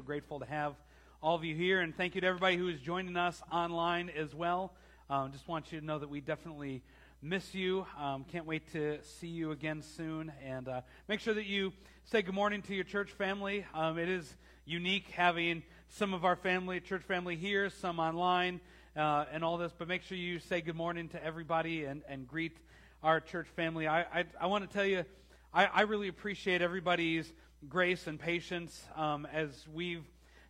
So grateful to have all of you here, and thank you to everybody who is joining us online as well. Um, just want you to know that we definitely miss you. Um, can't wait to see you again soon. And uh, make sure that you say good morning to your church family. Um, it is unique having some of our family, church family here, some online, uh, and all this. But make sure you say good morning to everybody and, and greet our church family. I, I, I want to tell you, I, I really appreciate everybody's grace and patience um, as we've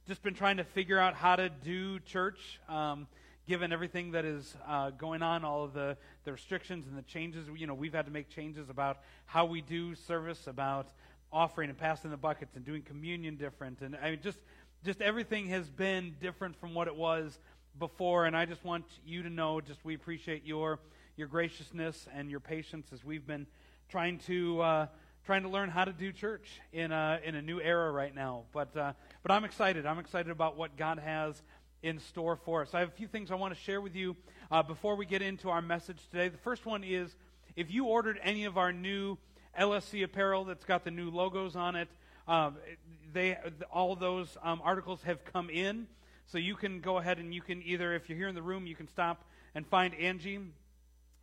just been trying to figure out how to do church. Um, given everything that is uh, going on, all of the, the restrictions and the changes, you know, we've had to make changes about how we do service, about offering and passing the buckets and doing communion different. And I mean, just, just everything has been different from what it was before. And I just want you to know, just we appreciate your, your graciousness and your patience as we've been trying to, uh, trying to learn how to do church in a, in a new era right now. But, uh, but I'm excited. I'm excited about what God has in store for us. I have a few things I want to share with you uh, before we get into our message today. The first one is if you ordered any of our new LSC apparel that's got the new logos on it, uh, they all those um, articles have come in, so you can go ahead and you can either, if you're here in the room, you can stop and find Angie.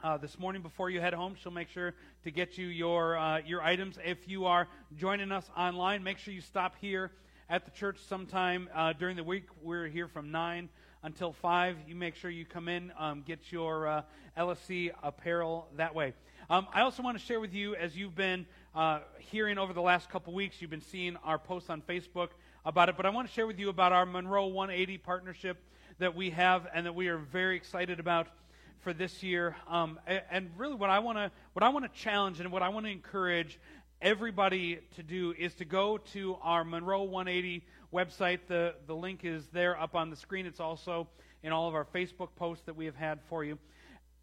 Uh, this morning before you head home, she'll make sure to get you your uh, your items. If you are joining us online, make sure you stop here at the church sometime uh, during the week. We're here from 9 until 5. You make sure you come in, um, get your uh, LSC apparel that way. Um, I also want to share with you, as you've been uh, hearing over the last couple weeks, you've been seeing our posts on Facebook about it, but I want to share with you about our Monroe 180 partnership that we have and that we are very excited about for this year. Um, and really, what I want to what I want to challenge and what I want to encourage everybody to do is to go to our Monroe 180 website. The, the link is there up on the screen. It's also in all of our Facebook posts that we have had for you.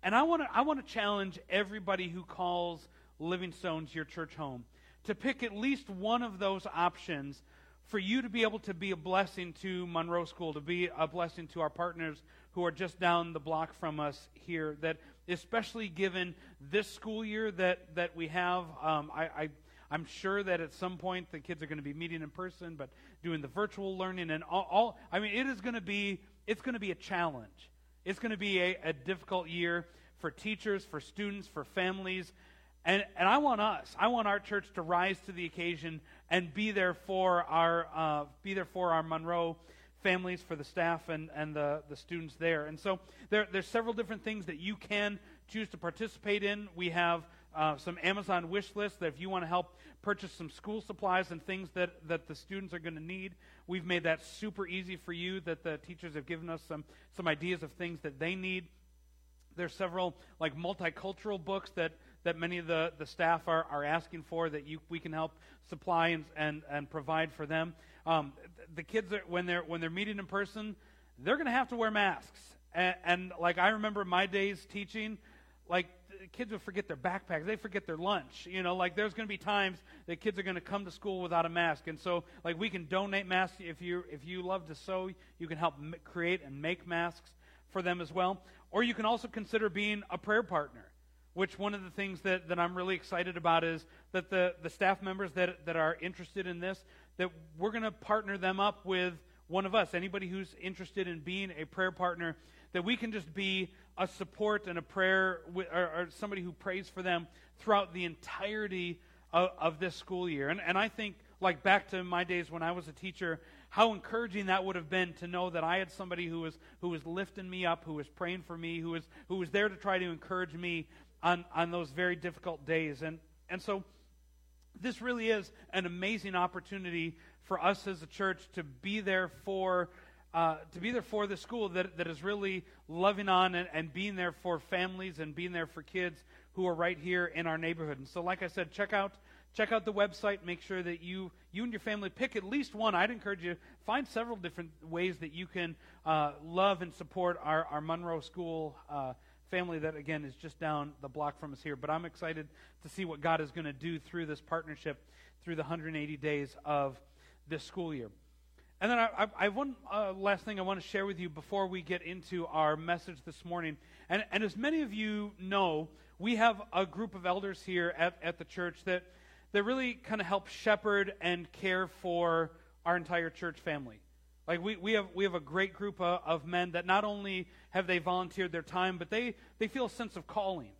And I want to I want to challenge everybody who calls Living Stones your church home to pick at least one of those options for you to be able to be a blessing to Monroe School, to be a blessing to our partners who are just down the block from us here. That especially given this school year that that we have, um, I, I I'm sure that at some point the kids are going to be meeting in person, but doing the virtual learning and all, all I mean, it is going to be, it's going to be a challenge. It's going to be a, a difficult year for teachers, for students, for families. And, and I want us, I want our church to rise to the occasion and be there for our, uh, be there for our Monroe families, for the staff and, and the, the students there. And so there, there's several different things that you can choose to participate in. We have uh, some Amazon wish list that if you want to help purchase some school supplies and things that, that the students are going to need, we've made that super easy for you, that the teachers have given us some, some ideas of things that they need. There's several like multicultural books that, that many of the, the staff are, are asking for that you, we can help supply and, and, and provide for them. Um, the kids, are, when, they're, when they're meeting in person, they're going to have to wear masks. And, and like I remember my days teaching, like kids would forget their backpacks. They forget their lunch. You know, like there's going to be times that kids are going to come to school without a mask, and so like we can donate masks if you if you love to sew, you can help m- create and make masks for them as well. Or you can also consider being a prayer partner. Which one of the things that, that I'm really excited about is that the, the staff members that, that are interested in this, that we're going to partner them up with one of us, anybody who's interested in being a prayer partner, that we can just be a support and a prayer or, or somebody who prays for them throughout the entirety of, of this school year. And, and I think, like back to my days when I was a teacher, how encouraging that would have been to know that I had somebody who was, who was lifting me up, who was praying for me, who was, who was there to try to encourage me on, on those very difficult days. And, and so this really is an amazing opportunity for us as a church to be there for uh, to be there for the school that, that is really loving on and, and being there for families and being there for kids who are right here in our neighborhood. And so, like I said, check out check out the website. Make sure that you you and your family pick at least one. I'd encourage you find several different ways that you can uh, love and support our our Monroe School. Uh, family that again is just down the block from us here but i'm excited to see what god is going to do through this partnership through the 180 days of this school year and then I, I, I have one uh, last thing I want to share with you before we get into our message this morning. And, and as many of you know, we have a group of elders here at, at the church that, that really kind of help shepherd and care for our entire church family. Like we, we have we have a great group of, of men that not only have they volunteered their time, but they, they feel a sense of calling.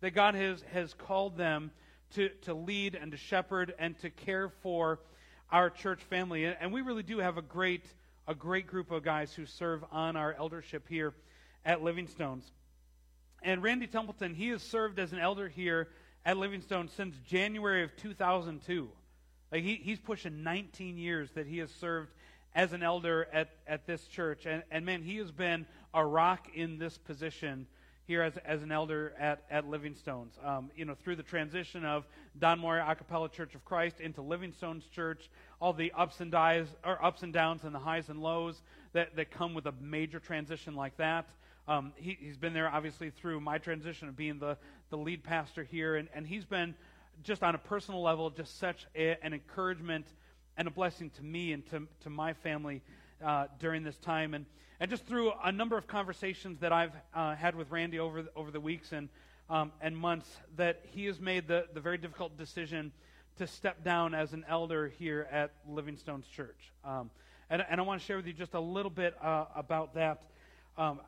That God has, has called them to, to lead and to shepherd and to care for our church family. And, and we really do have a great a great group of guys who serve on our eldership here at Livingstones. And Randy Templeton, he has served as an elder here at Livingstone since January of 2002. Like he, he's pushing 19 years that he has served as an elder at, at this church. And, and man, he has been a rock in this position here as, as an elder at, at Livingstone's. Um, you know, through the transition of Don Moore Acapella Church of Christ into Livingstone's church, all the ups and, dies, or ups and downs and the highs and lows that, that come with a major transition like that. Um, he, has been there, obviously, through my transition of being the, the lead pastor here, and, and he's been just on a personal level, just such a, an encouragement and a blessing to me and to, to my family uh, during this time. And, and just through a number of conversations that I've uh, had with Randy over the, over the weeks and, um, and months, that he has made the, the very difficult decision to step down as an elder here at Livingstone's church. Um, and, and I want to share with you just a little bit uh, about that. Um,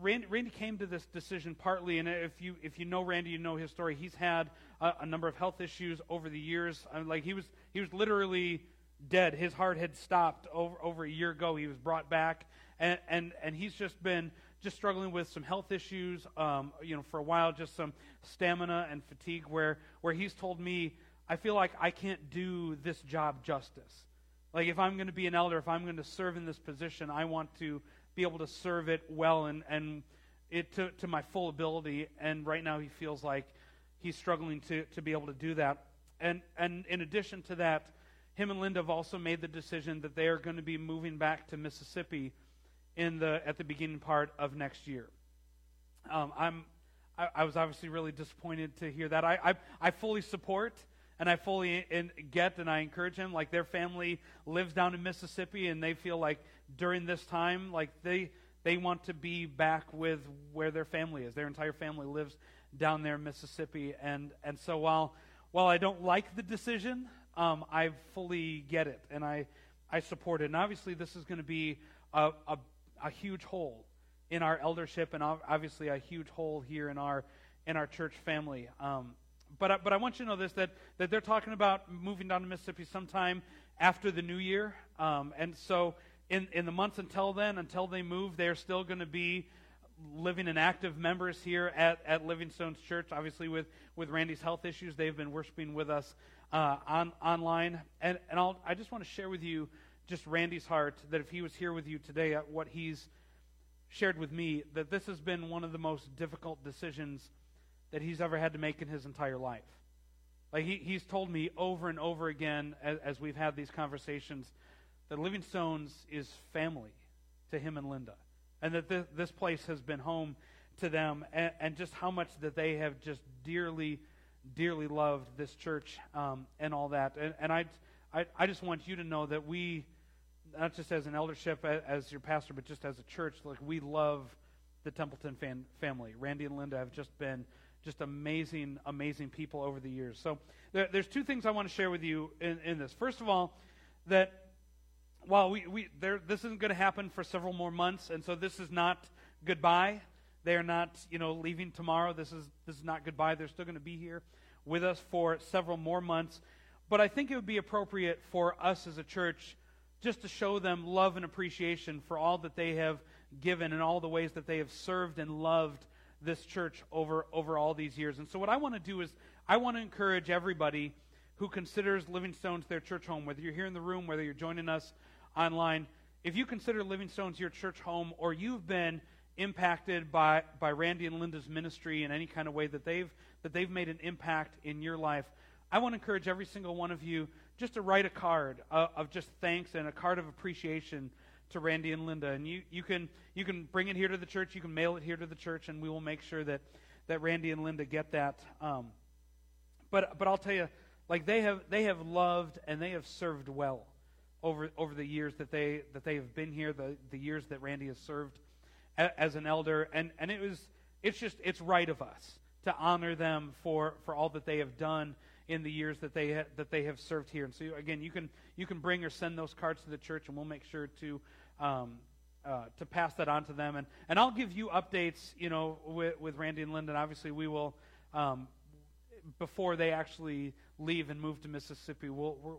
Randy, Randy, came to this decision partly, and if you if you know Randy, you know his story. He's had a, a number of health issues over the years. I mean, like he was he was literally dead. His heart had stopped over over a year ago. He was brought back, and and and he's just been just struggling with some health issues. Um, you know, for a while, just some stamina and fatigue. Where where he's told me, I feel like I can't do this job justice. Like if I'm going to be an elder, if I'm going to serve in this position, I want to be able to serve it well and, and it to, to my full ability. And right now he feels like he's struggling to, to be able to do that. And, and in addition to that, him and Linda have also made the decision that they are going to be moving back to Mississippi in the, at the beginning part of next year. Um, I'm, I, I, was obviously really disappointed to hear that. I, I, I fully support and I fully in, get and I encourage him. Like their family lives down in Mississippi, and they feel like during this time, like they they want to be back with where their family is. Their entire family lives down there in Mississippi, and and so while while I don't like the decision, um, I fully get it, and I I support it. And obviously, this is going to be a, a a huge hole in our eldership, and obviously a huge hole here in our in our church family. Um, but I, but I want you to know this that, that they're talking about moving down to Mississippi sometime after the new year. Um, and so in, in the months until then, until they move, they're still going to be living and active members here at, at Livingstone's church. Obviously, with, with Randy's health issues, they've been worshiping with us uh, on online. And, and I'll, I just want to share with you just Randy's heart that if he was here with you today, at what he's shared with me, that this has been one of the most difficult decisions that he's ever had to make in his entire life. Like he, he's told me over and over again as, as we've had these conversations that Livingstones is family to him and Linda, and that this, this place has been home to them, and, and, just how much that they have just dearly, dearly loved this church um, and all that. And, and I, I, I just want you to know that we, not just as an eldership, as, as your pastor, but just as a church, like we love the Templeton fan, family. Randy and Linda have just been just amazing, amazing people over the years. So there, there's two things I want to share with you in, in this. First of all, that while we, we there, this isn't going to happen for several more months, and so this is not goodbye. They are not, you know, leaving tomorrow. This is this is not goodbye. They're still going to be here with us for several more months. But I think it would be appropriate for us as a church just to show them love and appreciation for all that they have given and all the ways that they have served and loved this church over, over all these years. And so, what I want to do is, I want to encourage everybody who considers Livingstones their church home, whether you're here in the room, whether you're joining us online, if you consider Livingstones your church home, or you've been impacted by, by Randy and Linda's ministry in any kind of way that they've, that they've made an impact in your life, I want to encourage every single one of you just to write a card of, of just thanks and a card of appreciation to Randy and Linda. And you, you, can, you can bring it here to the church, you can mail it here to the church, and we will make sure that, that Randy and Linda get that. Um, but, but I'll tell you, like they have, they have loved and they have served well over, over the years that they, that they have been here, the, the years that Randy has served a, as an elder. And, and it was, it's just, it's right of us to honor them for, for all that they have done in the years that they ha- that they have served here. And so again, you can you can bring or send those cards to the church, and we'll make sure to um, uh, to pass that on to them. And and I'll give you updates, you know, with, with Randy and Linda. Obviously, we will um, before they actually leave and move to Mississippi. We'll we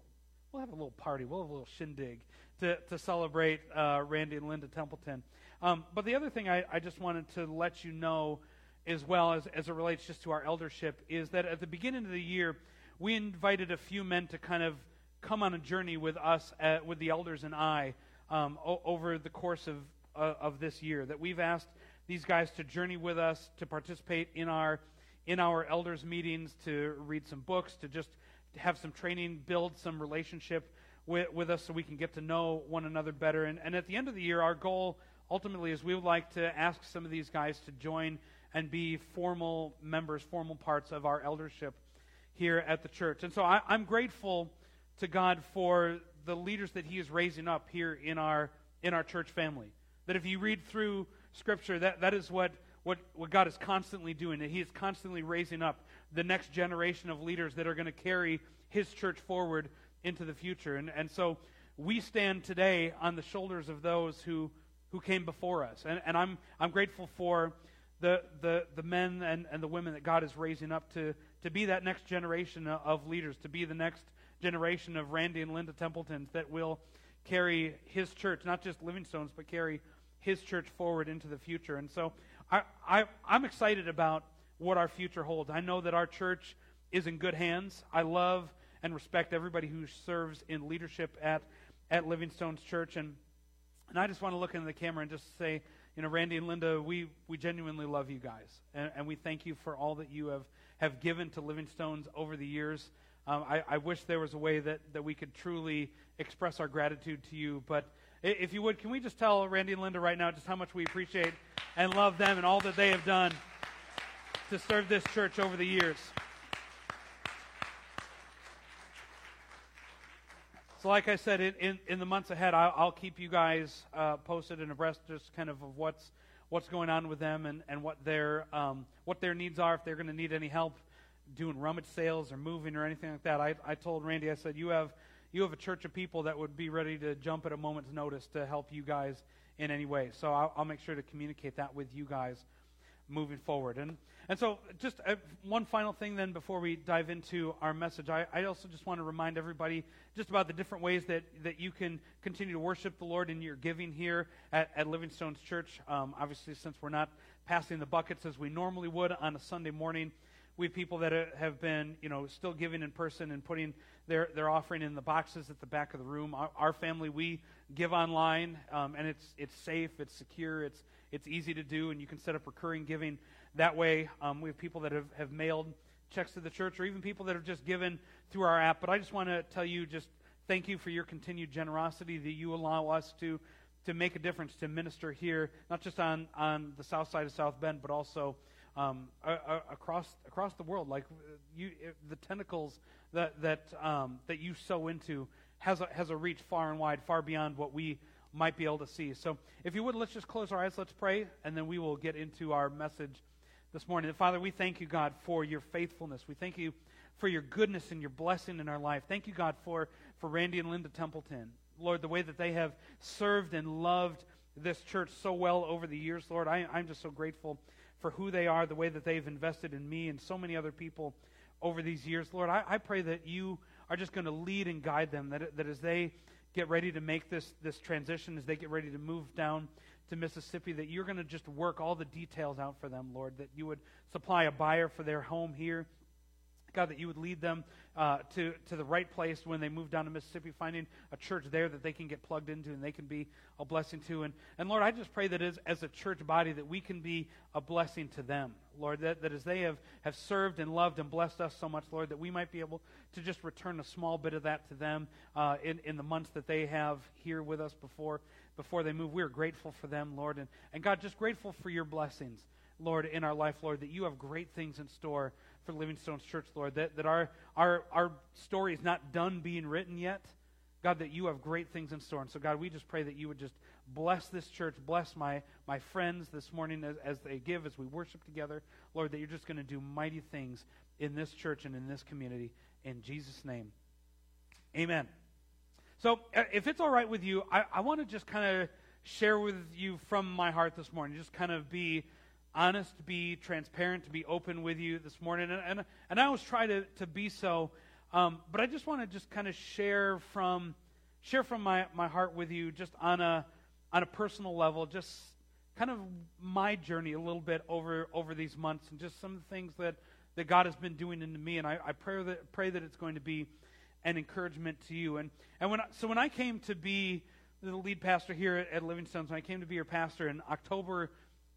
will have a little party. We'll have a little shindig to to celebrate uh, Randy and Linda Templeton. Um, but the other thing I, I just wanted to let you know as well as, as it relates just to our eldership is that at the beginning of the year, we invited a few men to kind of come on a journey with us, at, uh, with the elders and I, um, o- over the course of, uh, of this year. That we've asked these guys to journey with us, to participate in our, in our elders' meetings, to read some books, to just have some training, build some relationship with, with us so we can get to know one another better. And, and at the end of the year, our goal ultimately is we would like to ask some of these guys to join and be formal members, formal parts of our eldership here at the church. And so I, am grateful to God for the leaders that He is raising up here in our in our church family. That if you read through Scripture, that, that is what, what, what God is constantly doing. That He is constantly raising up the next generation of leaders that are going to carry His church forward into the future. And, and so we stand today on the shoulders of those who, who came before us. And, and I'm, I'm grateful for the, the, the men and, and the women that God is raising up to, to be that next generation of leaders, to be the next generation of Randy and Linda Templetons that will carry his church, not just Livingstone's, but carry his church forward into the future. And so I, I, I'm excited about what our future holds. I know that our church is in good hands. I love and respect everybody who serves in leadership at, at Livingstone's church. And, and I just want to look into the camera and just say, you know, Randy and Linda, we, we genuinely love you guys. And, and we thank you for all that you have, have given to Livingstones over the years. Um, I, I wish there was a way that, that we could truly express our gratitude to you. But if you would, can we just tell Randy and Linda right now just how much we appreciate and love them and all that they have done to serve this church over the years? So, like I said, in, in, in the months ahead, I'll, I'll keep you guys uh, posted and abreast just kind of of what's what's going on with them and, and what their um, what their needs are. If they're going to need any help doing rummage sales or moving or anything like that, I, I told Randy, I said, you have you have a church of people that would be ready to jump at a moment's notice to help you guys in any way. So I'll, I'll make sure to communicate that with you guys moving forward. And and so, just uh, one final thing then before we dive into our message. I, I, also just want to remind everybody just about the different ways that, that you can continue to worship the Lord in your giving here at, at Livingstone's Church. Um, obviously, since we're not passing the buckets as we normally would on a Sunday morning, we have people that have been, you know, still giving in person and putting their, their offering in the boxes at the back of the room. Our, our family, we give online, um, and it's, it's safe, it's secure, it's, it's easy to do, and you can set up recurring giving that way. Um, we have people that have, have mailed checks to the church, or even people that have just given through our app. But I just want to tell you just thank you for your continued generosity that you allow us to to make a difference to minister here, not just on, on the south side of South Bend, but also um, across across the world. Like you, the tentacles that that um, that you sow into has a, has a reach far and wide, far beyond what we might be able to see. So, if you would, let's just close our eyes. Let's pray, and then we will get into our message this morning. Father, we thank you, God, for your faithfulness. We thank you for your goodness and your blessing in our life. Thank you, God, for, for Randy and Linda Templeton. Lord, the way that they have served and loved this church so well over the years, Lord, I, I'm just so grateful for who they are, the way that they've invested in me and so many other people over these years. Lord, I, I pray that you are just going to lead and guide them, that, that as they get ready to make this, this transition, as they get ready to move down to Mississippi, that you're going to just work all the details out for them, Lord, that you would supply a buyer for their home here. God, that you would lead them uh, to, to the right place when they move down to Mississippi, finding a church there that they can get plugged into and they can be a blessing to. And, and Lord, I just pray that as, as a church body that we can be a blessing to them. Lord, that, that as they have, have served and loved and blessed us so much, Lord, that we might be able to just return a small bit of that to them uh, in, in the months that they have here with us before before they move. We are grateful for them, Lord. And, and God, just grateful for your blessings, Lord, in our life, Lord, that you have great things in store for Livingstone's Church, Lord, that, that our, our, our story is not done being written yet. God, that you have great things in store. And so, God, we just pray that you would just bless this church, bless my, my friends this morning as, as they give, as we worship together. Lord, that you're just going to do mighty things in this church and in this community. in Jesus' name. Amen. So, uh, if it's all right with you, I, I want to just kind of share with you from my heart this morning, just kind of be honest, to be transparent, to be open with you this morning. And, and, and I always try to, to be so. Um, but I just want to just kind of share from share from my, my heart with you just on a on a personal level, just kind of my journey a little bit over over these months and just some of the things that, that God has been doing into me. And I, I pray that pray that it's going to be an encouragement to you. And and when I, so when I came to be the lead pastor here at, at Livingstone, when I came to be your pastor in October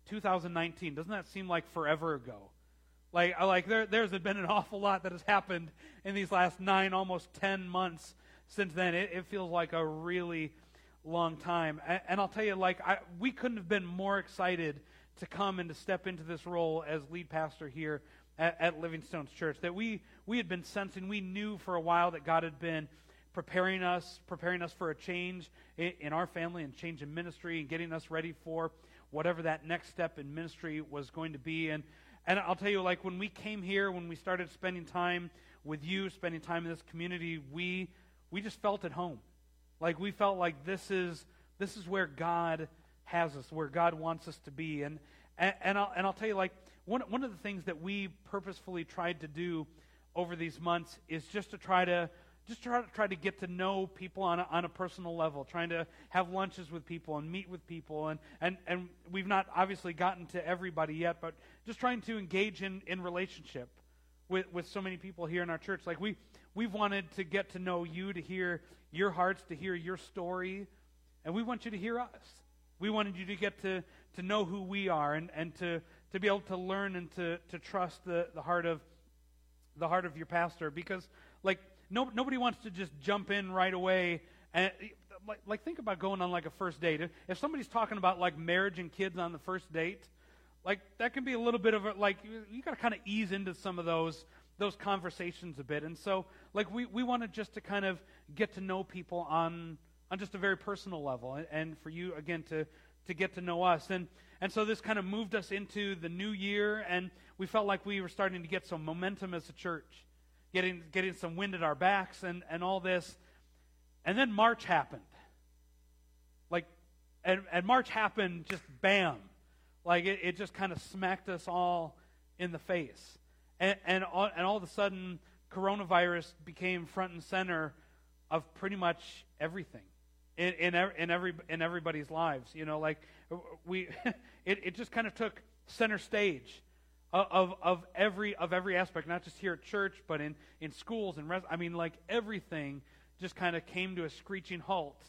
2019. Doesn't that seem like forever ago? Like, like there, there's been an awful lot that has happened in these last nine, almost ten months since then. It, it feels like a really long time. And, and I'll tell you, like, I, we couldn't have been more excited to come and to step into this role as lead pastor here at, at Livingstone's church. That we, we had been sensing, we knew for a while that God had been preparing us, preparing us for a change in, in our family and change in ministry and getting us ready for whatever that next step in ministry was going to be. And, and I'll tell you, like, when we came here, when we started spending time with you, spending time in this community, we, we just felt at home. Like, we felt like this is, this is where God has us, where God wants us to be. And, and, and, I'll, and I'll tell you, like, one, one of the things that we purposefully tried to do over these months is just to try to just try to try to get to know people on a, on a personal level, trying to have lunches with people and meet with people, and, and, and we've not obviously gotten to everybody yet, but just trying to engage in, in relationship with, with so many people here in our church. Like we we've wanted to get to know you, to hear your hearts, to hear your story, and we want you to hear us. We wanted you to get to, to know who we are and, and to, to be able to learn and to, to trust the, the heart of the heart of your pastor because like no, nobody wants to just jump in right away. And like, like, think about going on like a first date. If, if somebody's talking about like marriage and kids on the first date, like that can be a little bit of a like you, you got to kind of ease into some of those those conversations a bit. And so, like we we wanted just to kind of get to know people on on just a very personal level, and, and for you again to to get to know us. And and so this kind of moved us into the new year, and we felt like we were starting to get some momentum as a church getting, getting some wind at our backs and, and all this. And then March happened. Like, and, and March happened just bam. Like, it, it just kind of smacked us all in the face. And, and, all, and all of a sudden, coronavirus became front and center of pretty much everything in, in, in, every, in everybody's lives. You know, like, we, it, it just kind of took center stage of, of every of every aspect, not just here at church, but in, in schools and res- I mean, like everything just kind of came to a screeching halt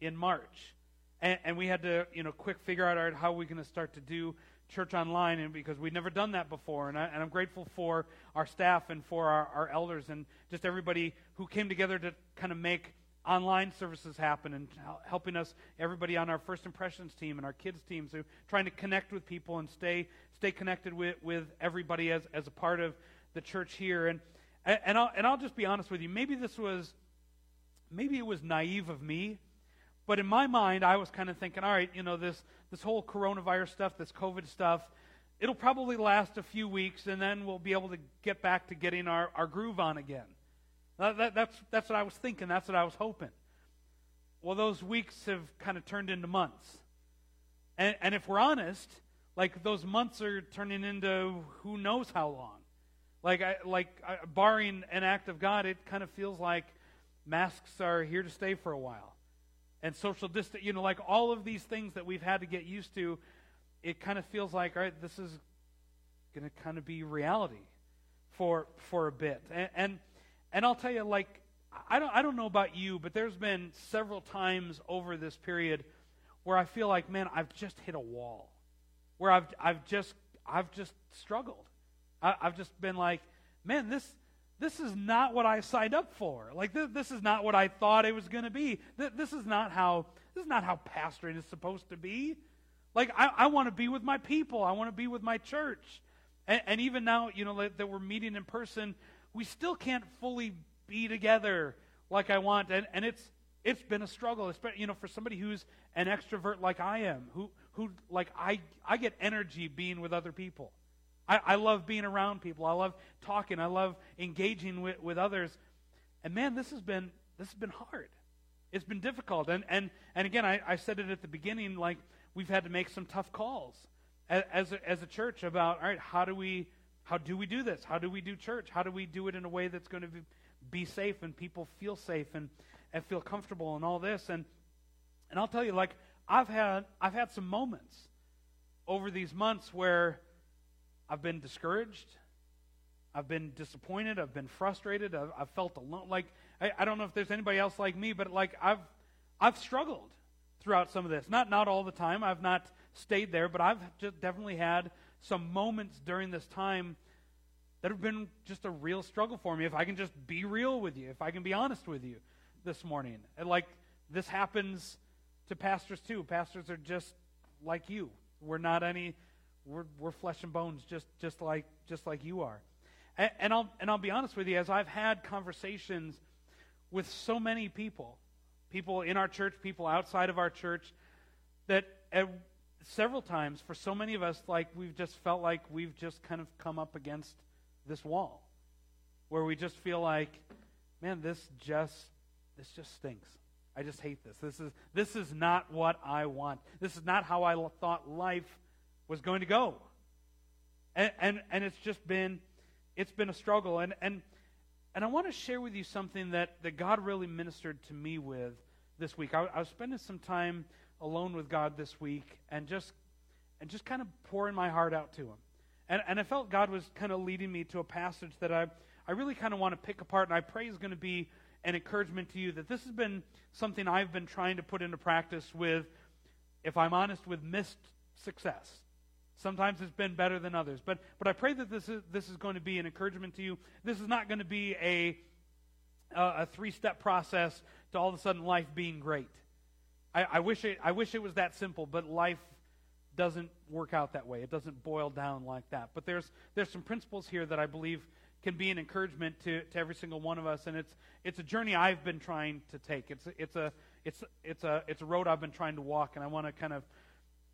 in March, and, and we had to you know quick figure out right, how we're going to start to do church online, and because we'd never done that before, and, I, and I'm grateful for our staff and for our, our elders and just everybody who came together to kind of make online services happen and helping us, everybody on our first impressions team and our kids teams so trying to connect with people and stay stay connected with, with everybody as, as a part of the church here. And and I'll and I'll just be honest with you. Maybe this was maybe it was naive of me, but in my mind I was kind of thinking, all right, you know, this this whole coronavirus stuff, this COVID stuff, it'll probably last a few weeks and then we'll be able to get back to getting our, our groove on again. That, that, that's, that's what I was thinking. That's what I was hoping. Well, those weeks have kind of turned into months. And, and if we're honest, like those months are turning into who knows how long. Like, I, like I, barring an act of God, it kind of feels like masks are here to stay for a while. And social distance, you know, like all of these things that we've had to get used to, it kind of feels like, all right, this is going to kind of be reality for for a bit. And, and and I'll tell you, like, I don't, I don't know about you, but there's been several times over this period where I feel like, man, I've just hit a wall. Where I've, I've just, I've just struggled. I, have just been like, man, this, this is not what I signed up for. Like, this, this is not what I thought it was going to be. This, this is not how, this is not how pastoring is supposed to be. Like, I, I want to be with my people. I want to be with my church. And, and even now, you know, that we're meeting in person, we still can't fully be together like I want. And, and it's, it's been a struggle, especially, you know, for somebody who's an extrovert like I am, who, who like, I, I get energy being with other people. I, I love being around people. I love talking. I love engaging with, with others. And man, this has been this has been hard. It's been difficult. And and and again, I, I said it at the beginning, like we've had to make some tough calls as as a, as a church about all right, how do we how do we do this? How do we do church? How do we do it in a way that's going to be, be safe and people feel safe and, and feel comfortable and all this? And and I'll tell you, like I've had I've had some moments over these months where I've been discouraged. I've been disappointed. I've been frustrated. I've, I've felt alone. Like I, I, don't know if there's anybody else like me, but like I've I've struggled throughout some of this. Not not all the time. I've not stayed there, but I've just definitely had some moments during this time that have been just a real struggle for me. If I can just be real with you, if I can be honest with you this morning, and like this happens to pastors too. Pastors are just like you. We're not any we're, we're flesh and bones, just, just, like, just like you are. And, and, I'll, and I'll be honest with you, as I've had conversations with so many people, people in our church, people outside of our church, that at, several times, for so many of us, like we've just felt like we've just kind of come up against this wall, where we just feel like, man, this just this just stinks. I just hate this. This is this is not what I want. This is not how I thought life was going to go. And, and, and it's just been, it's been a struggle. And, and, and I want to share with you something that, that God really ministered to me with this week. I, I was spending some time alone with God this week and just, and just kind of pouring my heart out to Him. And, and I felt God was kind of leading me to a passage that I, I really kind of want to pick apart, and I pray is going to be an encouragement to you that this has been something I've been trying to put into practice with, if I'm honest, with missed success. Sometimes it's been better than others. But, but I pray that this is, this is going to be an encouragement to you. This is not going to be a, a, a three step process to all of a sudden life being great. I, I, wish it, I wish it was that simple, but life doesn't work out that way. It doesn't boil down like that. But there's, there's some principles here that I believe can be an encouragement to, to every single one of us. And it's, it's a journey I've been trying to take. It's, it's, a, it's, it's, a, it's a road I've been trying to walk, and I want to kind of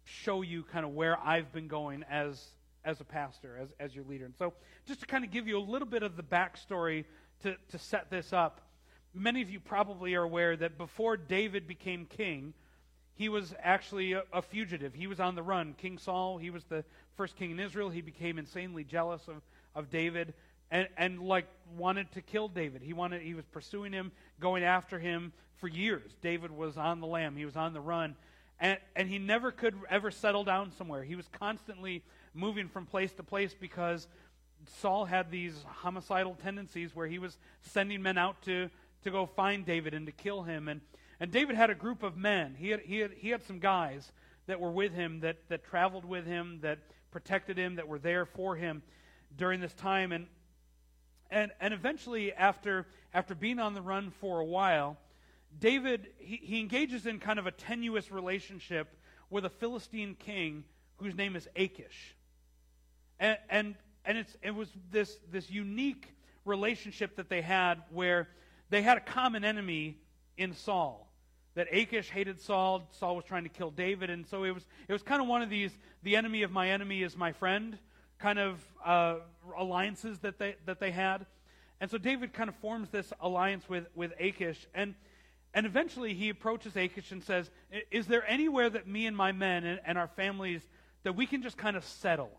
show you kind of where I've been going as as a pastor, as, as your leader. And so, just to kind of give you a little bit of the backstory to, to set this up, many of you probably are aware that before David became king, he was actually a, a, fugitive. He was on the run. King Saul, he was the first king in Israel. He became insanely jealous of, of David and, and like wanted to kill David. He wanted he was pursuing him, going after him for years. David was on the lam, he was on the run. And, and he never could ever settle down somewhere. He was constantly moving from place to place because Saul had these homicidal tendencies where he was sending men out to, to go find David and to kill him. And, and David had a group of men. He had, he, had, he had some guys that were with him, that, that traveled with him, that protected him, that were there for him during this time. And, and, and eventually, after, after being on the run for a while, David, he, he engages in kind of a tenuous relationship with a Philistine king whose name is Achish. And, and, and it's, it was this, this unique relationship that they had where they had a common enemy in Saul. That Achish hated Saul, Saul was trying to kill David, and so it was, it was kind of one of these the enemy of my enemy is my friend kind of uh, alliances that they, that they had. And so David kind of forms this alliance with, with Achish. And and eventually he approaches Achish and says, Is there anywhere that me and my men and, and our families that we can just kind of settle?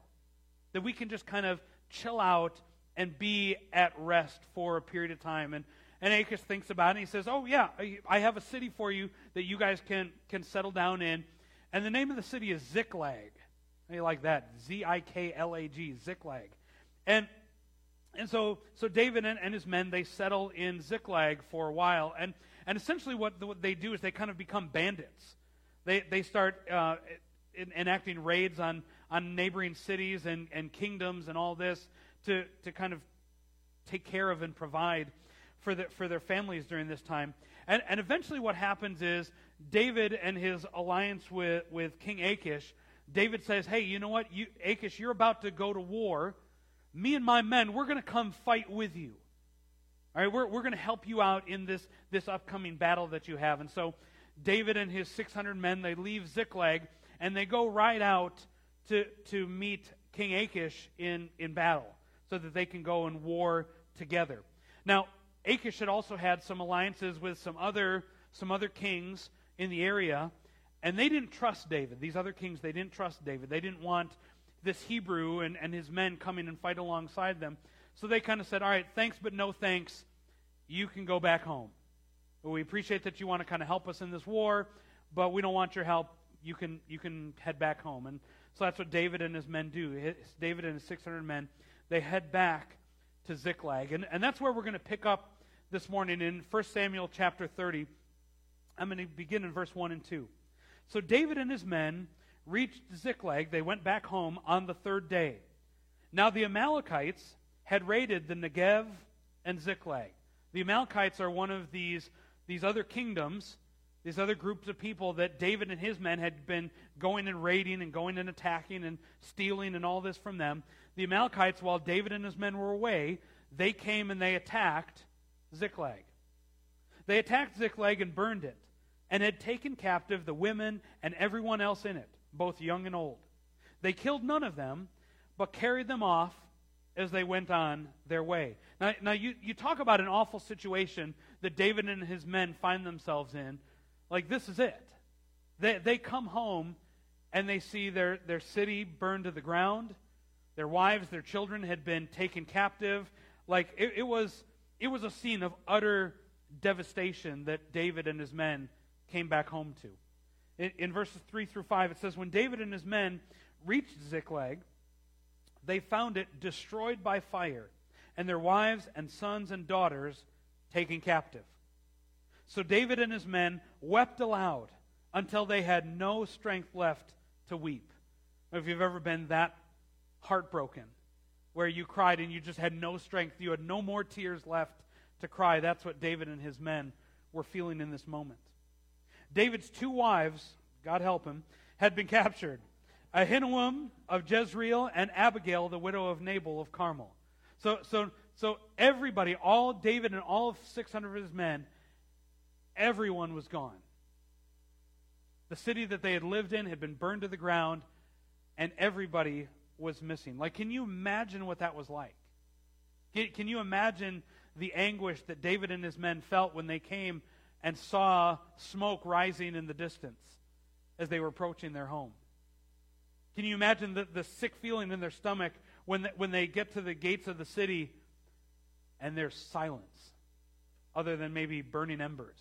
That we can just kind of chill out and be at rest for a period of time? And, and Achish thinks about it and he says, Oh, yeah, I have a city for you that you guys can, can settle down in. And the name of the city is Ziklag. You like that? Z I K L A G, Ziklag. And and so, so David and, and, his men, they settle in Ziklag for a while. And and essentially, what, the, what they do is they kind of become bandits. They, they start uh, in, enacting raids on, on neighboring cities and, and kingdoms and all this to, to kind of take care of and provide for, the, for their families during this time. And, and eventually, what happens is David and his alliance with, with King Achish, David says, Hey, you know what? You, Achish, you're about to go to war. Me and my men, we're going to come fight with you. All right, we're, we're going to help you out in this, this upcoming battle that you have. And so David and his 600 men, they leave Ziklag and they go right out to, to meet King Achish in, in battle so that they can go and war together. Now, Achish had also had some alliances with some other, some other kings in the area, and they didn't trust David. These other kings, they didn't trust David. They didn't want this Hebrew and, and his men coming and fight alongside them. So they kind of said, All right, thanks, but no thanks. You can go back home. We appreciate that you want to kind of help us in this war, but we don't want your help. You can, you can head back home. And so that's what David and his men do. David and his 600 men, they head back to Ziklag. And, and that's where we're going to pick up this morning in 1 Samuel chapter 30. I'm going to begin in verse 1 and 2. So David and his men reached Ziklag. They went back home on the third day. Now the Amalekites had raided the Negev and Ziklag. The Amalekites are one of these, these other kingdoms, these other groups of people that David and his men had been going and raiding and going and attacking and stealing and all this from them. The Amalekites, while David and his men were away, they came and they attacked Ziklag. They attacked Ziklag and burned it, and had taken captive the women and everyone else in it, both young and old. They killed none of them, but carried them off as they went on their way. Now, now you, you talk about an awful situation that David and his men find themselves in. Like, this is it. They, they come home and they see their, their city burned to the ground. Their wives, their children had been taken captive. Like, it, it was it was a scene of utter devastation that David and his men came back home to. In, in, verses 3 through 5, it says, When David and his men reached Ziklag, they found it destroyed by fire, and their wives and sons and daughters taken captive. So David and his men wept aloud until they had no strength left to weep. If you've ever been that heartbroken, where you cried and you just had no strength, you had no more tears left to cry. That's what David and his men were feeling in this moment. David's two wives, God help him, had been captured Ahinoam of Jezreel and Abigail, the widow of Nabal of Carmel. So, so, so everybody, all David and all of 600 of his men, everyone was gone. The city that they had lived in had been burned to the ground, and everybody was missing. Like, can you imagine what that was like? Can, can you imagine the anguish that David and his men felt when they came and saw smoke rising in the distance as they were approaching their home? Can you imagine the, the sick feeling in their stomach when, the, when they get to the gates of the city and there's silence, other than maybe burning embers?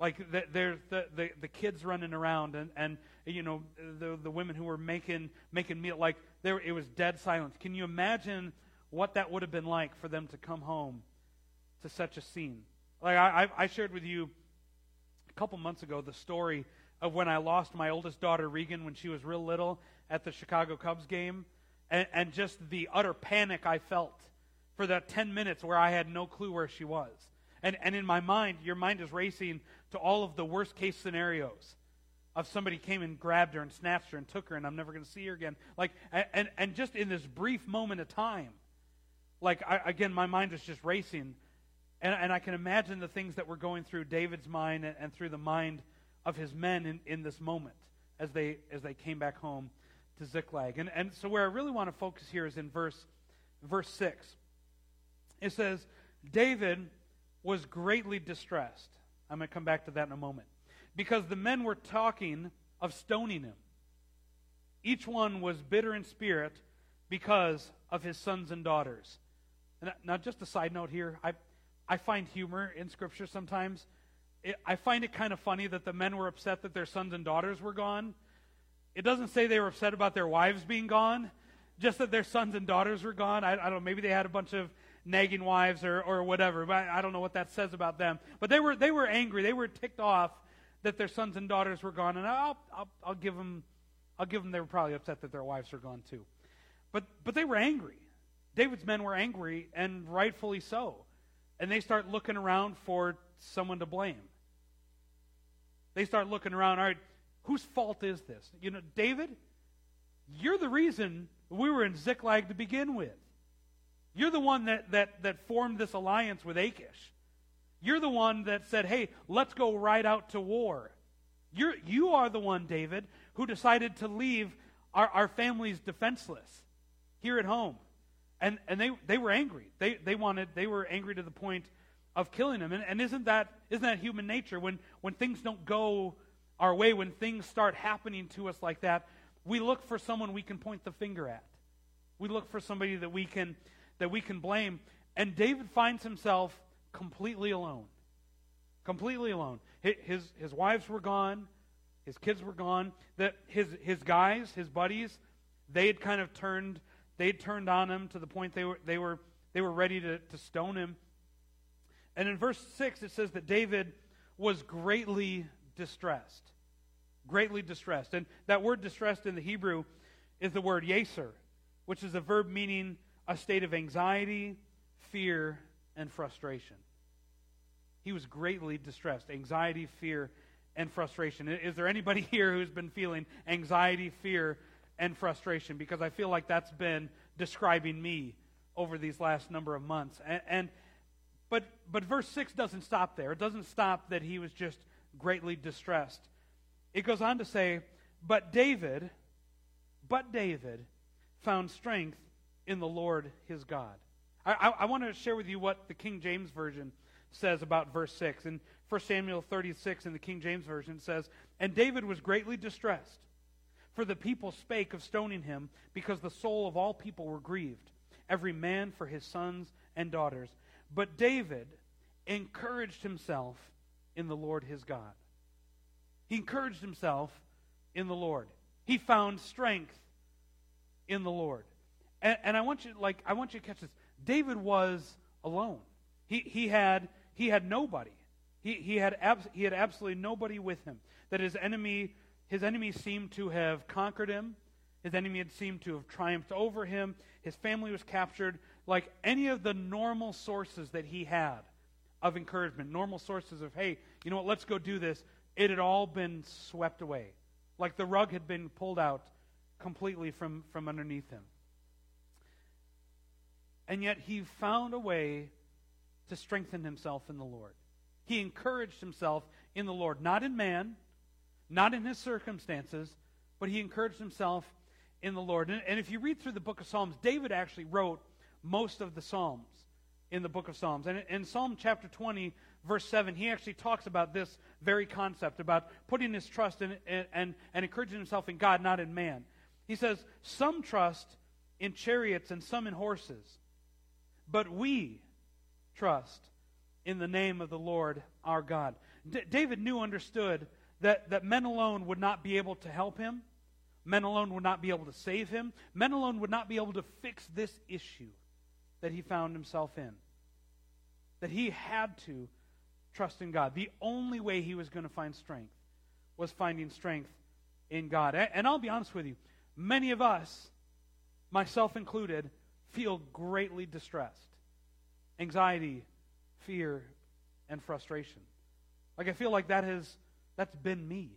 Like the, the, the, the kids running around and, and you know the, the women who were making making meal like there it was dead silence. Can you imagine what that would have been like for them to come home to such a scene? Like I, I shared with you a couple months ago the story of when I lost my oldest daughter Regan when she was real little at the Chicago Cubs game, and, and just the utter panic I felt for that 10 minutes where I had no clue where she was. And, and in my mind, your mind is racing to all of the worst case scenarios of somebody came and grabbed her and snatched her and took her and I'm never going to see her again. Like, and, and just in this brief moment of time, like, I, again, my mind is just racing. And, and I can imagine the things that were going through David's mind and, and through the mind of his men in, in this moment as they, as they came back home to Ziklag. And, and so where I really want to focus here is in verse, verse 6. It says, David was greatly distressed. I'm going to come back to that in a moment because the men were talking of stoning him. Each one was bitter in spirit because of his sons and daughters. And now, just a side note here I, I find humor in Scripture sometimes. It, I find it kind of funny that the men were upset that their sons and daughters were gone. It doesn't say they were upset about their wives being gone, just that their sons and daughters were gone. I, I don't know, maybe they had a bunch of nagging wives or, or whatever, but I, I don't know what that says about them. But they were, they were angry. They were ticked off that their sons and daughters were gone, and I'll, I'll, I'll give them, I'll give them they were probably upset that their wives were gone too. But, but they were angry. David's men were angry, and rightfully so. And they start looking around for someone to blame. They start looking around, all right, whose fault is this? You know, David, you're the reason we were in Ziklag to begin with. You're the one that, that, that formed this alliance with Achish. You're the one that said, hey, let's go right out to war. You're, you are the one, David, who decided to leave our, our families defenseless. here at home. And, and they, they were angry. They, they wanted, they were angry to the point of killing him. And, and isn't, that, isn't that human nature? When, when things don't go our way, when things start happening to us like that, we look for someone we can point the finger at. We look for somebody that we can, that we can blame. And David finds himself completely alone. Completely alone. His, his wives were gone. His kids were gone. That his, his guys, his buddies, they had kind of turned, they had turned on him to the point they were, they were, they were ready to, to stone him. And in verse 6, it says that David was greatly distressed. Greatly distressed. And that word distressed in the Hebrew is the word yeser, which is a verb meaning a state of anxiety, fear, and frustration. He was greatly distressed. Anxiety, fear, and frustration. Is there anybody here who's been feeling anxiety, fear, and frustration? Because I feel like that's been describing me over these last number of months. And, and but but verse six doesn't stop there. It doesn't stop that he was just greatly distressed. It goes on to say, but David, but David found strength in the Lord his God. I, I, I want to share with you what the King James Version says about verse 6. In 1 Samuel 36 in the King James Version says, And David was greatly distressed, for the people spake of stoning him, because the soul of all people were grieved, every man for his sons and daughters. But David encouraged himself in the Lord his God. He encouraged himself in the Lord. He found strength in the Lord. And, and I want you like I want you to catch this. David was alone. He, he had he had nobody. He, he, had abs- he had absolutely nobody with him. That his enemy, his enemy seemed to have conquered him. His enemy had seemed to have triumphed over him. His family was captured. Like any of the normal sources that he had of encouragement, normal sources of, hey, you know what, let's go do this, it had all been swept away. Like the rug had been pulled out completely from, from underneath him. And yet he found a way to strengthen himself in the Lord. He encouraged himself in the Lord, not in man, not in his circumstances, but he encouraged himself in the Lord. And, and if you read through the book of Psalms, David actually wrote most of the Psalms in the book of Psalms. And in Psalm chapter 20, verse 7, he actually talks about this very concept about putting his trust in and, and, and encouraging himself in God, not in man. He says, Some trust in chariots and some in horses, but we trust in the name of the Lord our God. D- David knew, understood that, that men alone would not be able to help him. Men alone would not be able to save him. Men alone would not be able to fix this issue that he found himself in. That he had to trust in God. The only way he was going to find strength was finding strength in God. And I'll be honest with you, many of us, myself included, feel greatly distressed anxiety, fear, and frustration. Like I feel like that has that's been me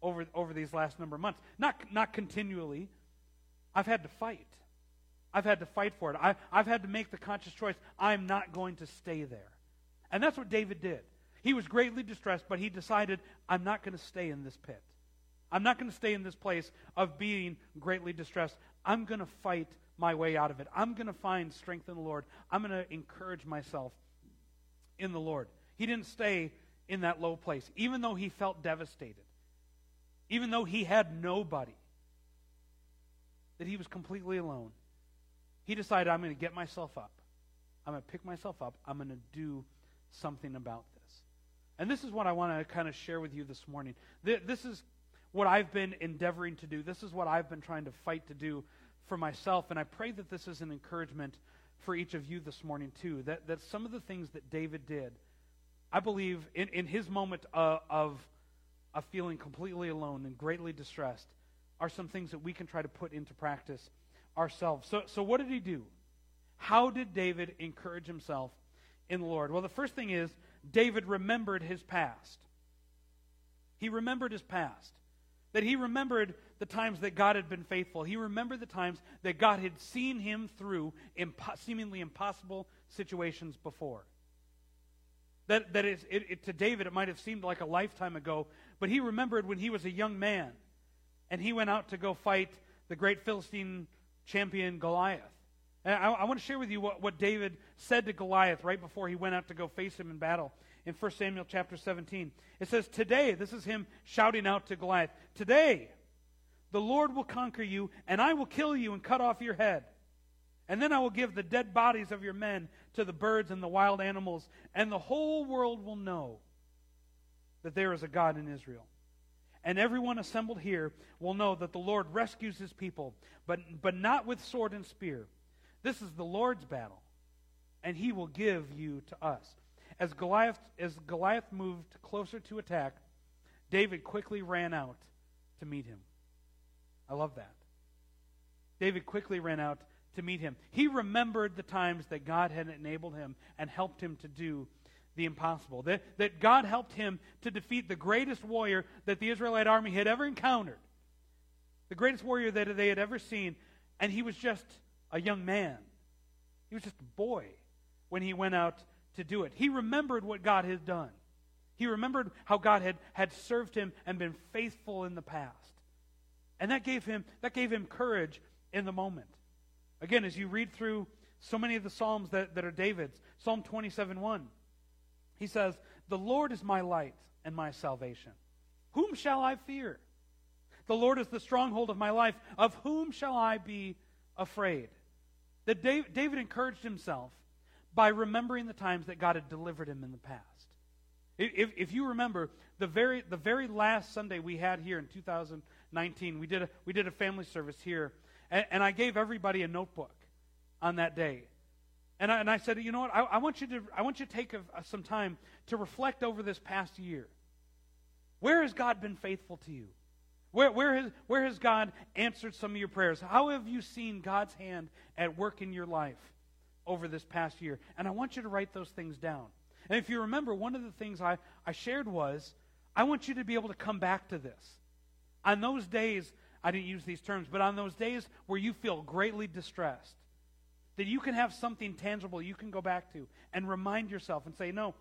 over over these last number of months. Not not continually. I've had to fight. I've had to fight for it. I, I've had to make the conscious choice. I'm not going to stay there. And that's what David did. He was greatly distressed, but he decided, I'm not going to stay in this pit. I'm not going to stay in this place of being greatly distressed. I'm going to fight my way out of it. I'm going to find strength in the Lord. I'm going to encourage myself in the Lord. He didn't stay in that low place, even though he felt devastated, even though he had nobody, that he was completely alone. He decided, I'm going to get myself up. I'm going to pick myself up. I'm going to do something about this. And this is what I want to kind of share with you this morning. This is what I've been endeavoring to do. This is what I've been trying to fight to do for myself, and I pray that this is an encouragement for each of you this morning, too. That, that some of the things that David did, I believe, in, in his moment of, of, of feeling completely alone and greatly distressed, are some things that we can try to put into practice ourselves. So, so what did he do? How did David encourage himself in the Lord? Well, the first thing is David remembered his past. He remembered his past. That he remembered the times that God had been faithful. He remembered the times that God had seen him through impo- seemingly impossible situations before. That, that is, it, it, to David, it might have seemed like a lifetime ago, but he remembered when he was a young man and he went out to go fight the great Philistine champion Goliath. And I, I want to share with you what, what David said to Goliath right before he went out to go face him in battle in 1 Samuel chapter 17. It says, Today, this is him shouting out to Goliath, Today, the Lord will conquer you, and I will kill you and cut off your head. And then I will give the dead bodies of your men to the birds and the wild animals, and the whole world will know that there is a God in Israel. And everyone assembled here will know that the Lord rescues his people, but, but not with sword and spear. This is the Lord's battle, and he will give you to us. As Goliath, as Goliath moved closer to attack, David quickly ran out to meet him. I love that. David quickly ran out to meet him. He remembered the times that God had enabled him and helped him to do the impossible. That, that God helped him to defeat the greatest warrior that the Israelite army had ever encountered, the greatest warrior that they had ever seen, and he was just a young man. He was just a boy when he went out to do it. He remembered what God had done. He remembered how God had, had served him and been faithful in the past. And that gave him that gave him courage in the moment. Again, as you read through so many of the Psalms that, that are David's, Psalm 27 1, he says, The Lord is my light and my salvation. Whom shall I fear? The Lord is the stronghold of my life. Of whom shall I be afraid? That David encouraged himself by remembering the times that God had delivered him in the past. If, if you remember, the very, the very last Sunday we had here in 2019, we did a, we did a family service here, and, and I gave everybody a notebook on that day. And I, and I said, you know what? I, I, want you to, I want you to take a, a, uh, some time to reflect over this past year. Where has God been faithful to you? Where, where, has, where has God answered some of your prayers? How have you seen God's hand at work in your life over this past year? And I want you to write those things down. And if you remember, one of the things I, I shared was I want you to be able to come back to this. On those days, I didn't use these terms, but on those days where you feel greatly distressed, that you can have something tangible you can go back to and remind yourself and say, no,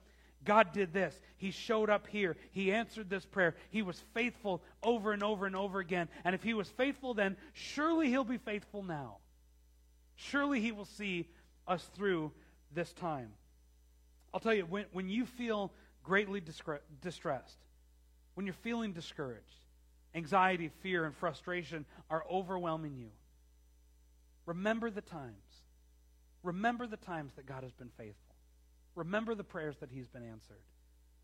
God did this. He showed up here. He answered this prayer. He was faithful over and over and over again. And if he was faithful then, surely he'll be faithful now. Surely he will see us through this time. I'll tell you, when, when you feel greatly distressed, when you're feeling discouraged, anxiety, fear, and frustration are overwhelming you, remember the times. Remember the times that God has been faithful. Remember the prayers that He's been answered.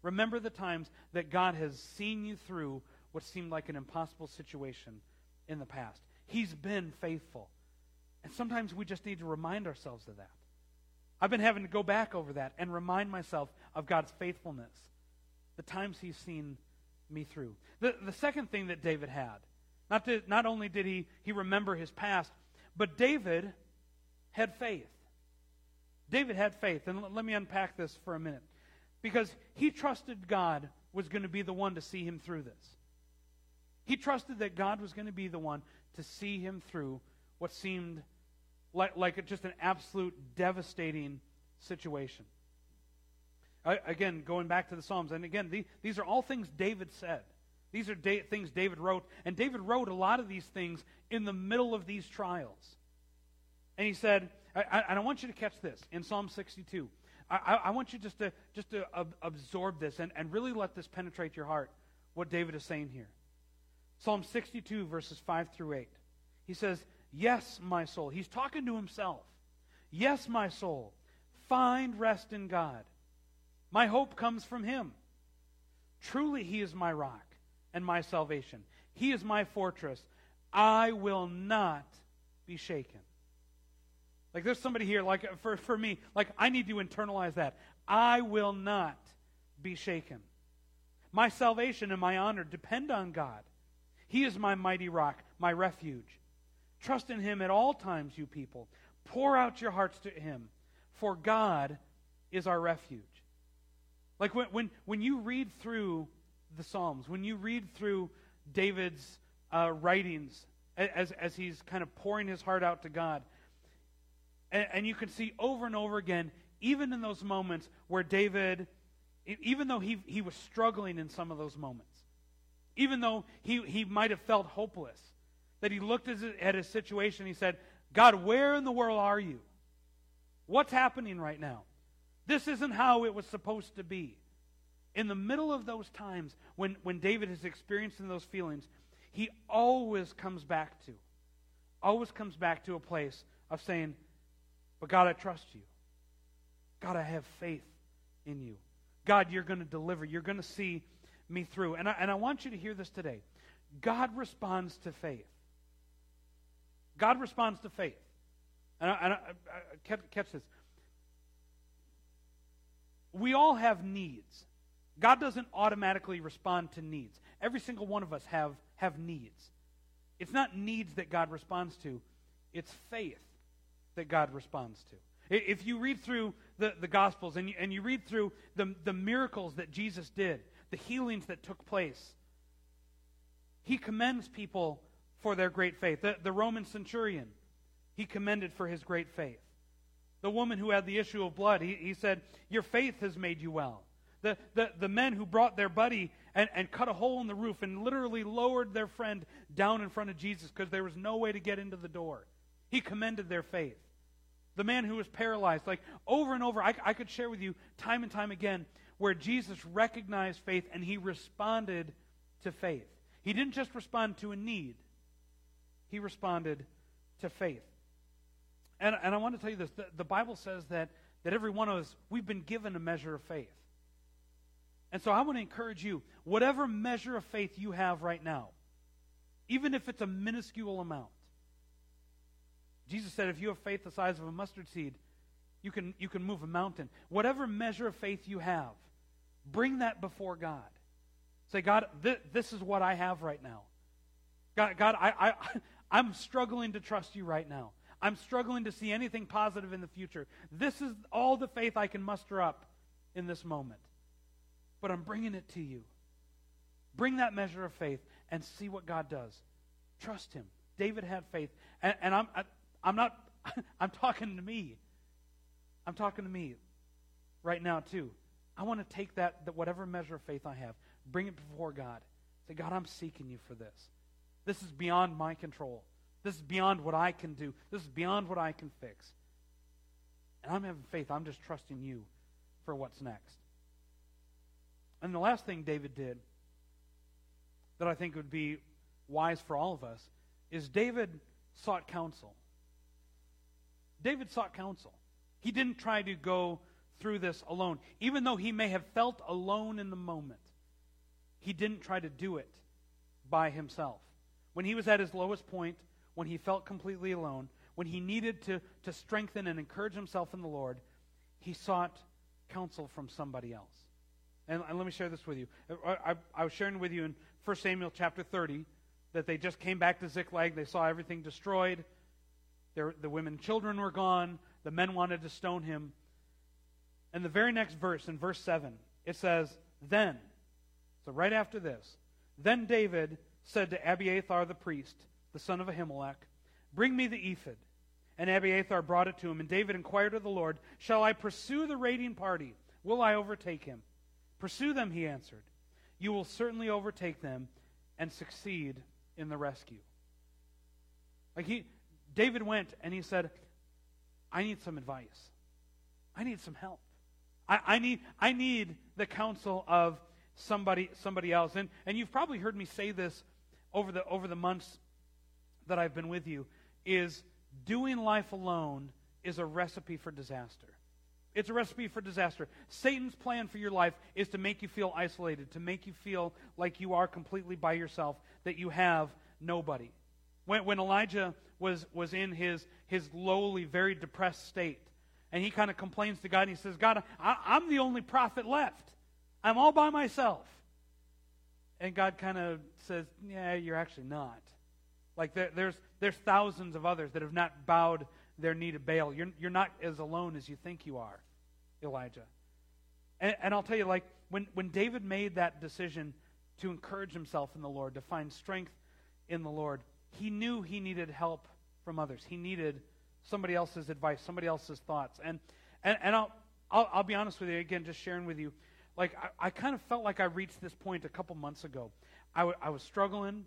Remember the times that God has seen you through what seemed like an impossible situation in the past. He's been faithful. And sometimes we just need to remind ourselves of that. I've been having to go back over that and remind myself of God's faithfulness, the times He's seen me through. The, the second thing that David had, not, to, not only did he, he remember his past, but David had faith. David had faith. And let me unpack this for a minute. Because he trusted God was going to be the one to see him through this. He trusted that God was going to be the one to see him through what seemed like, like just an absolute devastating situation. Again, going back to the Psalms, and again, the, these are all things David said. These are da- things David wrote. And David wrote a lot of these things in the middle of these trials. And he said, I, I, I want you to catch this in Psalm 62. I, I, want you just to, just to ab- absorb this and, and really let this penetrate your heart, what David is saying here. Psalm 62, verses 5 through 8. He says, Yes, my soul. He's talking to himself. Yes, my soul. Find rest in God. My hope comes from him. Truly, he is my rock and my salvation. He is my fortress. I will not be shaken. Like there's somebody here, like for, for me, like I need to internalize that. I will not be shaken. My salvation and my honor depend on God. He is my mighty rock, my refuge. Trust in him at all times, you people. Pour out your hearts to him, for God is our refuge. Like when, when, when you read through the Psalms, when you read through David's uh, writings as, as he's kind of pouring his heart out to God, and, and you can see over and over again, even in those moments where David, even though he, he was struggling in some of those moments, even though he, he might have felt hopeless, that he looked at his situation he said, God, where in the world are you? What's happening right now? This isn't how it was supposed to be. In the middle of those times when, when David is experiencing those feelings, he always comes back to, always comes back to a place of saying, But God, I trust you. God, I have faith in you. God, you're going to deliver. You're going to see me through. And I, and I want you to hear this today. God responds to faith. God responds to faith. And I, and I, catch this. We all have needs. God doesn't automatically respond to needs. Every single one of us have, have needs. It's not needs that God responds to, it's faith that God responds to. If you read through the, the Gospels and you, and you read through the, the miracles that Jesus did, the healings that took place, he commends people for their great faith. The, the Roman centurion, he commended for his great faith. The woman who had the issue of blood, he, he said, Your faith has made you well. The, the, the men who brought their buddy and, and cut a hole in the roof and literally lowered their friend down in front of Jesus because there was no way to get into the door. He commended their faith. The man who was paralyzed, like over and over, I, I could share with you time and time again where Jesus recognized faith and he responded to faith. He didn't just respond to a need, he responded to faith. And, and I want to tell you this the, the Bible says that, that every one of us, we've been given a measure of faith. And so I want to encourage you whatever measure of faith you have right now, even if it's a minuscule amount. Jesus said, if you have faith the size of a mustard seed, you can, you can move a mountain. Whatever measure of faith you have, bring that before God. Say, God, th- this is what I have right now. God, God I, I, I'm struggling to trust you right now. I'm struggling to see anything positive in the future. This is all the faith I can muster up in this moment. But I'm bringing it to you. Bring that measure of faith and see what God does. Trust Him. David had faith. And, and I'm, I, I'm not, I'm talking to me. I'm talking to me right now, too. I want to take that, that, whatever measure of faith I have, bring it before God. Say, God, I'm seeking you for this. This is beyond my control. This is beyond what I can do. This is beyond what I can fix. And I'm having faith. I'm just trusting you for what's next. And the last thing David did that I think would be wise for all of us is David sought counsel. David sought counsel. He didn't try to go through this alone. Even though he may have felt alone in the moment, he didn't try to do it by himself. When he was at his lowest point, when he felt completely alone, when he needed to, to strengthen and encourage himself in the Lord, he sought counsel from somebody else. And, and let me share this with you. I, I, I, was sharing with you in 1 Samuel chapter 30 that they just came back to Ziklag. They saw everything destroyed. Their, the women and children were gone. The men wanted to stone him. And the very next verse, in verse 7, it says, Then, so right after this, then David said to Abiathar the priest, the son of Ahimelech, Bring me the ephod. And Abiathar brought it to him, and David inquired of the Lord, Shall I pursue the raiding party? Will I overtake him? Pursue them, he answered. You will certainly overtake them and succeed in the rescue. Like he David went and he said, I need some advice. I need some help. I, I need I need the counsel of somebody somebody else. And and you've probably heard me say this over the over the months that I've been with you is doing life alone is a recipe for disaster. It's a recipe for disaster. Satan's plan for your life is to make you feel isolated, to make you feel like you are completely by yourself, that you have nobody. When, when Elijah was, was in his, his lowly, very depressed state, and he kind of complains to God, and he says, God, I, I'm the only prophet left. I'm all by myself. And God kind of says, Yeah, you're actually not. Like there, there's, there's thousands of others that have not bowed their knee to Baal. You're, you're not as alone as you think you are, Elijah. And, and I'll tell you, like, when, when David made that decision to encourage himself in the Lord, to find strength in the Lord, he knew he needed help from others. He needed somebody else's advice, somebody else's thoughts. And, and, and I'll, I'll, I'll be honest with you, again, just sharing with you. Like, I, I kind of felt like I reached this point a couple months ago. I, w- I was struggling.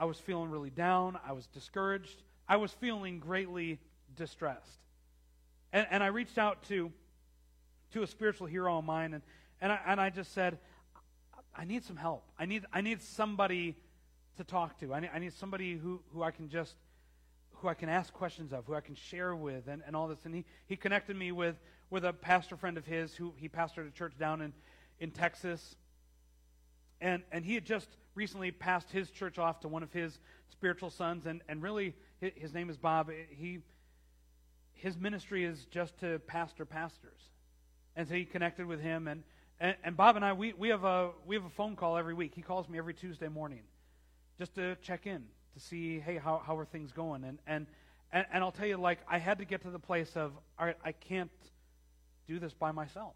I was feeling really down. I was discouraged. I was feeling greatly distressed. And, and I reached out to, to a spiritual hero of mine, and, and, I, and I just said, I need some help. I need, I need somebody to talk to. I need, I need somebody who, who I can just, who I can ask questions of, who I can share with, and, and all this. And he, he connected me with, with a pastor friend of his who he pastored a church down in, in Texas. And, and he had just recently passed his church off to one of his spiritual sons, and, and really, his name is Bob. He, his ministry is just to pastor pastors. And so he connected with him, and, and, and Bob and I, we, we, have a, we have a phone call every week. He calls me every Tuesday morning just to check in, to see, hey, how, how are things going? And, and, and, and I'll tell you, like, I had to get to the place of, all right, I can't do this by myself.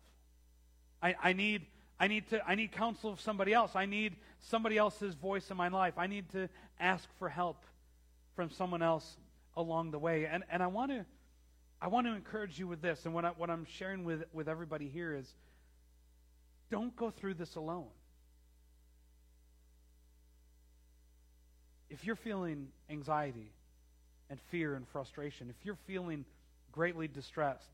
I, I need I need to I need counsel of somebody else. I need somebody else's voice in my life. I need to ask for help from someone else along the way. And and I want to I want to encourage you with this. And what I, what I'm sharing with with everybody here is don't go through this alone. If you're feeling anxiety and fear and frustration, if you're feeling greatly distressed,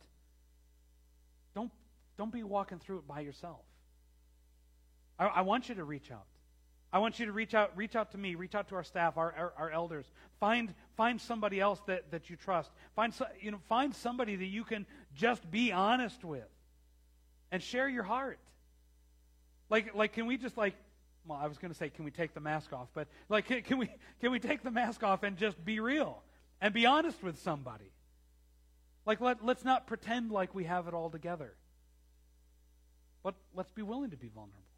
don't don't be walking through it by yourself. I, I, want you to reach out. I want you to reach out, reach out to me, reach out to our staff, our, our, our elders. Find, find somebody else that, that you trust. Find, you know, find somebody that you can just be honest with and share your heart. Like, like can we just like, well, I was going to say, can we take the mask off? But like, can, can, we, can we take the mask off and just be real and be honest with somebody? Like, let, let's not pretend like we have it all together. But let's be willing to be vulnerable.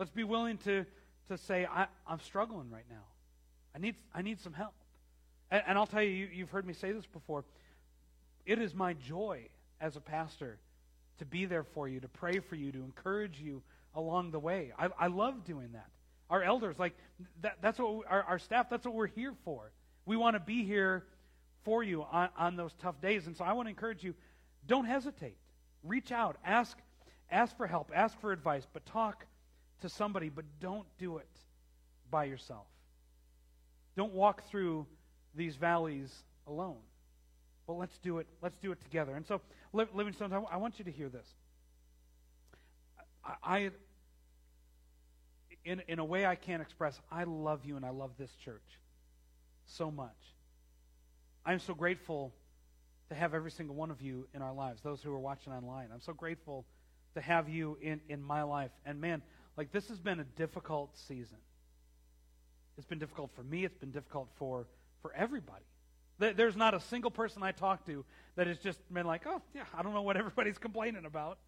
Let's be willing to, to say, I, am struggling right now. I need, I need some help. And, and I'll tell you, you, you've heard me say this before. It is my joy as a pastor to be there for you, to pray for you, to encourage you along the way. I, I love doing that. Our elders, like, that, that's what we, our, our staff, that's what we're here for. We want to be here for you on, on those tough days. And so I want to encourage you don't hesitate. Reach out, ask, ask for help, ask for advice, but talk to somebody, but don't do it by yourself. Don't walk through these valleys alone. But let's do it. Let's do it together. And so, Living Stones, I, want you to hear this. I, in in a way I can't express, I love you and I love this church so much. I'm so grateful to have every single one of you in our lives. Those who are watching online, I'm so grateful to have you in in my life. And man, like, this has been a difficult season. It's been difficult for me, it's been difficult for, for everybody. There's not a single person I talk to that has just been like, oh, yeah, I don't know what everybody's complaining about.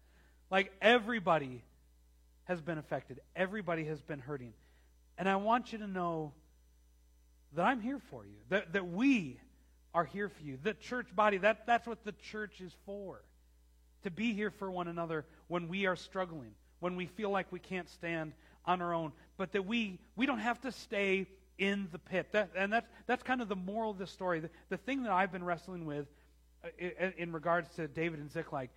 Like, everybody has been affected, everybody has been hurting. And I want you to know that I'm here for you, that, that we are here for you. The church body, that, that's what the church is for. To be here for one another when we are struggling when we feel like we can't stand on our own, but that we, we don't have to stay in the pit. That, and that's, that's kind of the moral of the story. The, the thing that I've been wrestling with uh, in, in regards to David and Ziklag,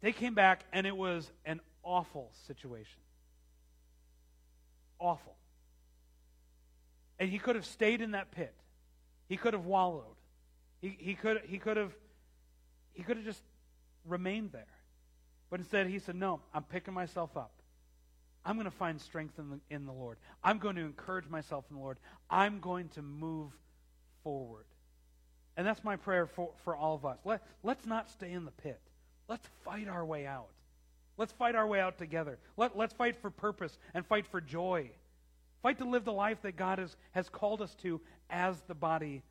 they came back and it was an awful situation. Awful. And he could have stayed in that pit. He could have wallowed. He, he could he could have he could have just remained there. But instead, he said, No, I'm picking myself up. I'm going to find strength in the, in the Lord. I'm going to encourage myself in the Lord. I'm going to move forward. And that's my prayer for, for all of us. Let, let's not stay in the pit. Let's fight our way out. Let's fight our way out together. Let, let's fight for purpose and fight for joy. Fight to live the life that God has, has called us to as the body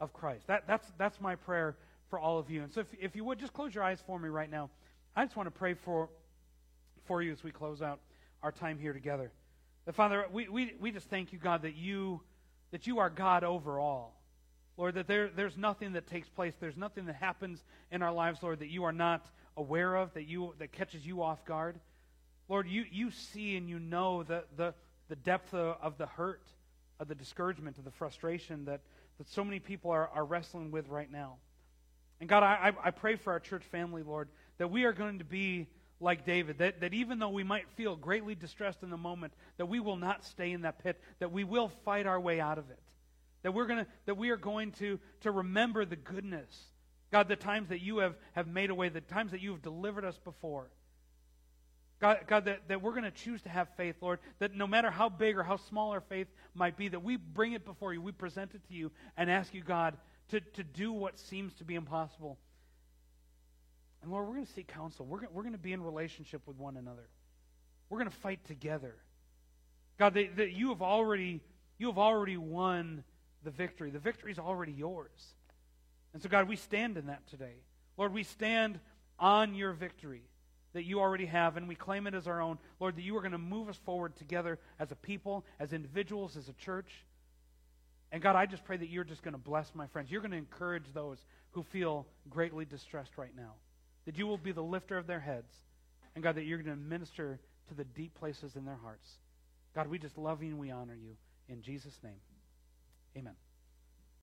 of Christ. That, that's, that's my prayer for all of you. And so if, if you would, just close your eyes for me right now. I just want to pray for, for you as we close out our time here together. Father, we, we, we just thank you, God, that you, that you are God over all. Lord, that there, there's nothing that takes place, there's nothing that happens in our lives, Lord, that you are not aware of, that, you, that catches you off guard. Lord, you, you see and you know the, the, the depth of, of the hurt, of the discouragement, of the frustration that, that so many people are, are wrestling with right now. And God, I, I pray for our church family, Lord, that we are going to be like David, that, that even though we might feel greatly distressed in the moment, that we will not stay in that pit, that we will fight our way out of it. That we're gonna that we are going to, to remember the goodness. God, the times that you have, have made a way, the times that you have delivered us before. God, God that, that we're going to choose to have faith, Lord, that no matter how big or how small our faith might be, that we bring it before you, we present it to you, and ask you, God, to, to do what seems to be impossible. And Lord, we're going to seek counsel. We're going, we're going to be in relationship with one another. We're going to fight together. God, that, that you have already you have already won the victory. The victory is already yours. And so, God, we stand in that today. Lord, we stand on your victory that you already have, and we claim it as our own. Lord, that you are going to move us forward together as a people, as individuals, as a church. And God, I just pray that you're just going to bless my friends. You're going to encourage those who feel greatly distressed right now. That you will be the lifter of their heads. And God, that you're going to minister to the deep places in their hearts. God, we just love you and we honor you. In Jesus' name, amen.